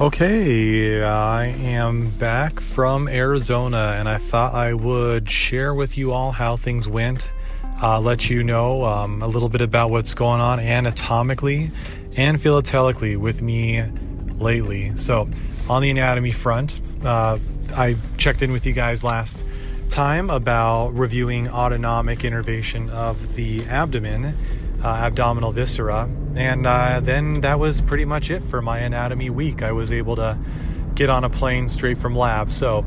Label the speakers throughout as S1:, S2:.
S1: Okay, I am back from Arizona and I thought I would share with you all how things went, uh, let you know um, a little bit about what's going on anatomically and philatelically with me lately. So, on the anatomy front, uh, I checked in with you guys last time about reviewing autonomic innervation of the abdomen uh, abdominal viscera. And uh, then that was pretty much it for my anatomy week. I was able to get on a plane straight from lab. So,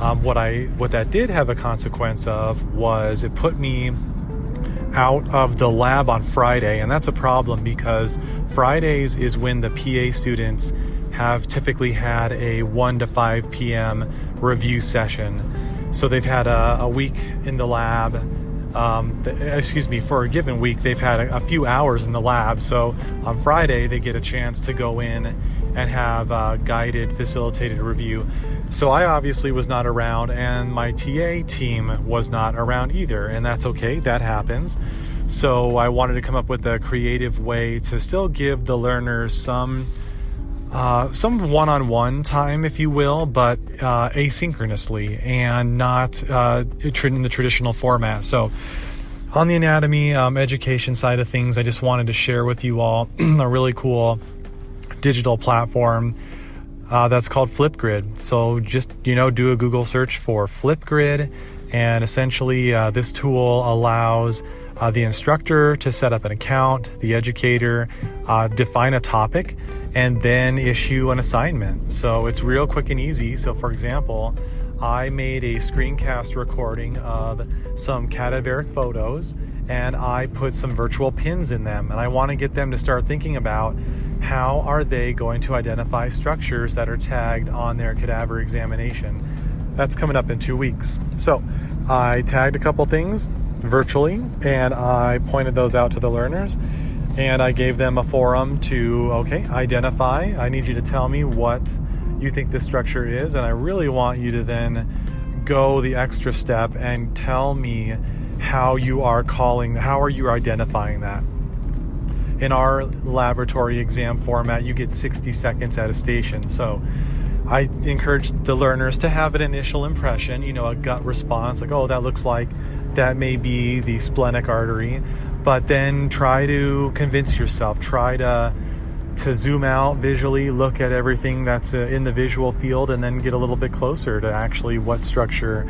S1: um, what I what that did have a consequence of was it put me out of the lab on Friday, and that's a problem because Fridays is when the PA students have typically had a 1 to 5 p.m. review session. So they've had a, a week in the lab um, the, excuse me, for a given week, they've had a, a, few hours in the lab. So on Friday, they get a chance to go in and have a guided, facilitated review. So I obviously was not around, and my TA team was not around either, and that's okay, that happens. So I wanted to come up with a creative way to still give the learners some uh, some one-on-one time, if you will, but uh, asynchronously and not uh, in the traditional format. So, on the anatomy um, education side of things, I just wanted to share with you all a really cool digital platform uh, that's called Flipgrid. So, just you know, do a Google search for Flipgrid, and essentially, uh, this tool allows uh, the instructor to set up an account, the educator uh, define a topic, and then issue an assignment. So it's real quick and easy. So, for example, I made a screencast recording of some cadaveric photos and I put some virtual pins in them. And I want to get them to start thinking about how are they going to identify structures that are tagged on their cadaver examination. That's coming up in two weeks. So I tagged a couple things virtually, and I pointed those out to the learners. And I gave them a forum to, okay, identify. I need you to tell me what you think this structure is. And I really want you to then go the extra step and tell me how you are calling, how are you identifying that. In our laboratory exam format, you get 60 seconds at a station. So I encourage the learners to have an initial impression, you know, a gut response, like, oh, that looks like that may be the splenic artery, but then try to convince yourself, try to to zoom out visually, look at everything that's uh, in the visual field, and then get a little bit closer to actually what structure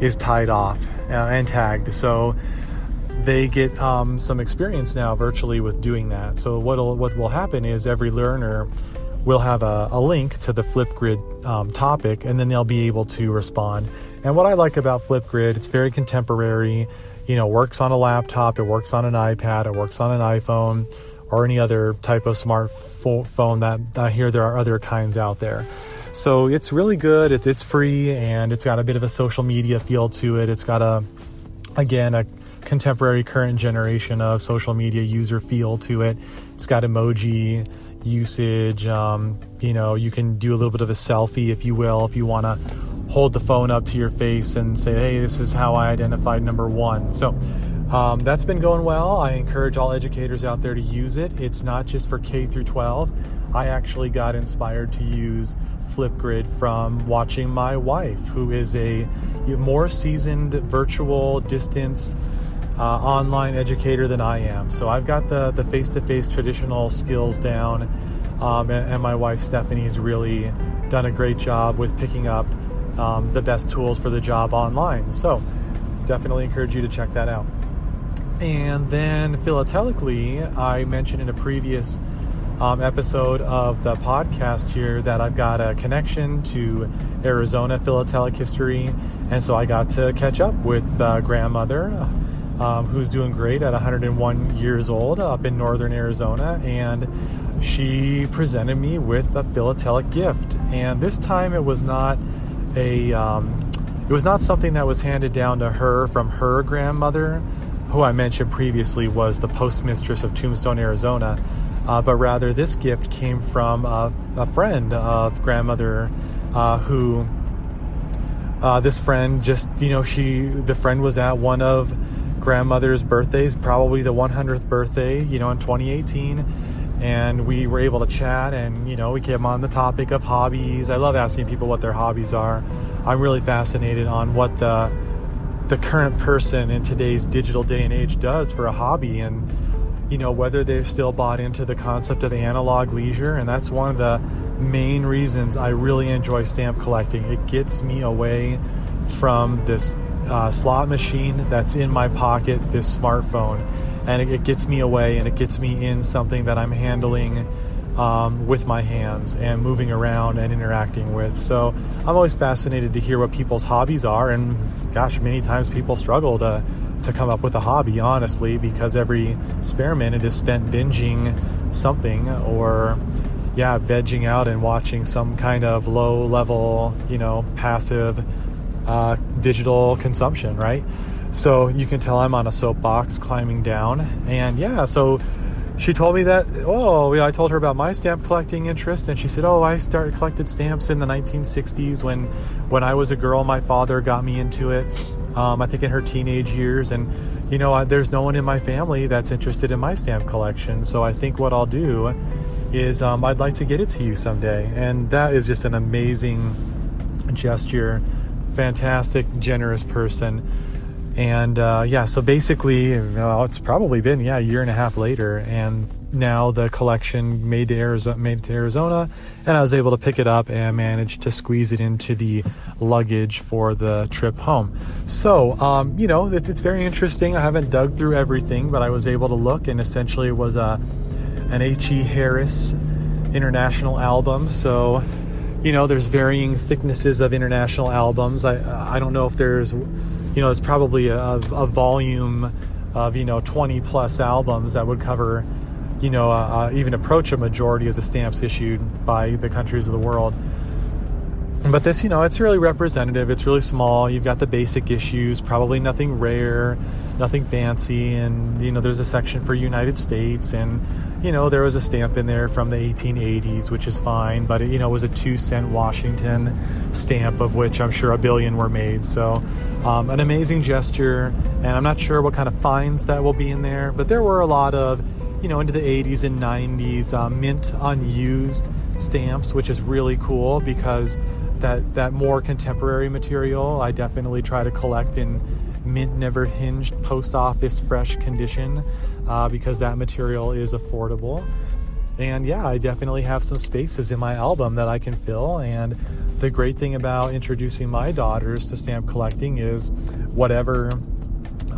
S1: is tied off uh, and tagged. So they get um, some experience now virtually with doing that. So what what will happen is every learner will have a, a link to the Flipgrid um, topic, and then they'll be able to respond. And what I like about Flipgrid, it's very contemporary. You know, works on a laptop, it works on an iPad, it works on an iPhone, or any other type of smartphone that I hear there are other kinds out there. So it's really good. It, it's free and it's got a bit of a social media feel to it. It's got a, again, a contemporary current generation of social media user feel to it. It's got emoji usage. Um, you know, you can do a little bit of a selfie, if you will, if you want to hold the phone up to your face and say, hey, this is how I identified number one. So um, that's been going well. I encourage all educators out there to use it. It's not just for K through 12. I actually got inspired to use Flipgrid from watching my wife, who is a more seasoned virtual distance uh, online educator than I am. So I've got the the face to face traditional skills down, um, and, and, my wife Stephanie's really done a great job with picking up um, the best tools for the job online. So definitely encourage you to check that out. And then philatelically, I mentioned in a previous um, episode of the podcast here that I've got a connection to Arizona philatelic history, and so I got to catch up with uh, grandmother um, who's doing great at 101 years old up in northern Arizona. And she presented me with a philatelic gift. And this time it was not a. Um, it was not something that was handed down to her from her grandmother, who I mentioned previously was the postmistress of Tombstone, Arizona. Uh, but rather, this gift came from a, a friend of grandmother uh, who uh, this friend just, you know, she, the friend was at one of grandmother's birthdays, probably the 100th birthday, you know, in 2018. and we were able to chat and you know we came on the topic of hobbies. I love asking people what their hobbies are. I'm really fascinated on what the the current person in today's digital day and age does for a hobby and you know whether they're still bought into the concept of analog leisure. And that's one of the main reasons i really enjoy stamp collecting. It gets me away from this uh, slot machine that's in my pocket this smartphone and it, it, gets me away and it gets me in something that I'm handling um, with my hands and moving around and interacting with. So I'm always fascinated to hear what people's hobbies are, and gosh, many times people struggle to to come up with a hobby, honestly, because every spare minute is spent binging something or yeah, vegging out and watching some kind of low level, you know, passive uh, digital consumption, right? So you can tell I'm on a soapbox climbing down. And yeah, so she told me that, oh, I told her about my stamp collecting interest. And she said, oh, I started collected stamps in the 1960s when, when I was a girl. My father got me into it, um, I think in her teenage years. And, you know, I, there's no one in my family that's interested in my stamp collection. So I think what I'll do is um, I'd like to get it to you someday. And that is just an amazing gesture. Fantastic, generous person and uh, yeah, so basically, well, it's probably been yeah a year and a half later, and now the collection made to Arizona, made to Arizona, and I was able to pick it up and managed to squeeze it into the luggage for the trip home. So um, you know, it's, it's very interesting. I haven't dug through everything, but I was able to look, and essentially it was a an H. E. Harris international album. So you know, there's varying thicknesses of international albums. I I don't know if there's you know, it's probably a, a volume of, you know, 20 plus albums that would cover, you know, uh, uh, even approach a majority of the stamps issued by the countries of the world. But this, you know, it's really representative. It's really small. You've got the basic issues, probably nothing rare, nothing fancy. And, you know, there's a section for United States. And, you know, there was a stamp in there from the 1880s, which is fine. But, it, you know, it was a two cent Washington stamp, of which I'm sure a billion were made. So, um, an amazing gesture. And I'm not sure what kind of fines that will be in there. But there were a lot of, you know, into the 80s and 90s, uh, mint unused stamps, which is really cool because that that more contemporary material I definitely try to collect in mint never hinged post office fresh condition uh, because that material is affordable. And yeah I definitely have some spaces in my album that I can fill. And the great thing about introducing my daughters to stamp collecting is whatever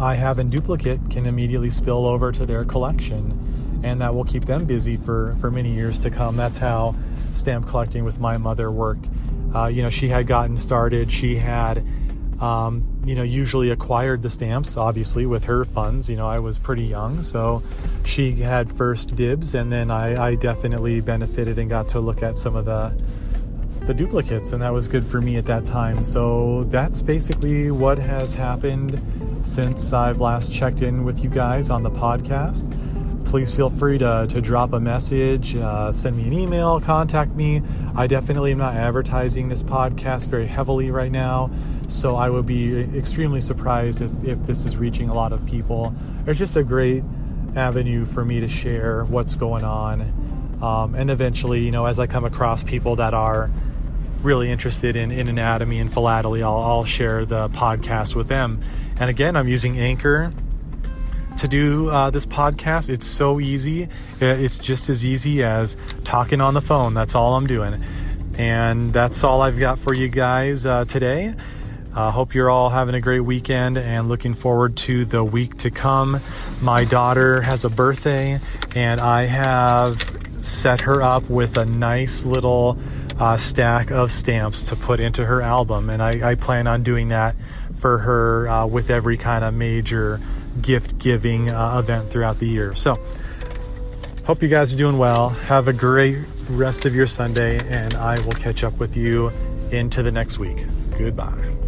S1: I have in duplicate can immediately spill over to their collection. And that will keep them busy for for many years to come. That's how stamp collecting with my mother worked. Uh, you know, she had gotten started. She had, um, you know, usually acquired the stamps, obviously, with her funds. You know, I was pretty young, so she had first dibs, and then I, I definitely benefited and got to look at some of the the duplicates, and that was good for me at that time. So that's basically what has happened since I've last checked in with you guys on the podcast please feel free to, to drop a message, uh, send me an email, contact me. I definitely am not advertising this podcast very heavily right now, so I would be extremely surprised if, if this is reaching a lot of people. It's just a great avenue for me to share what's going on. Um, and eventually, you know, as I come across people that are really interested in, in anatomy and philately, I'll, I'll share the podcast with them. And again, I'm using Anchor to do uh, this podcast. It's so easy. It's just as easy as talking on the phone. That's all I'm doing. And that's all I've got for you guys uh, today. I uh, hope you're all having a great weekend and looking forward to the week to come. My daughter has a birthday, and I have set her up with a nice little uh, stack of stamps to put into her album. And I, I plan on doing that for her uh, with every kind of major gift giving uh, event throughout the year. So, hope you guys are doing well. Have a great rest of your Sunday, and I will catch up with you into the next week. Goodbye.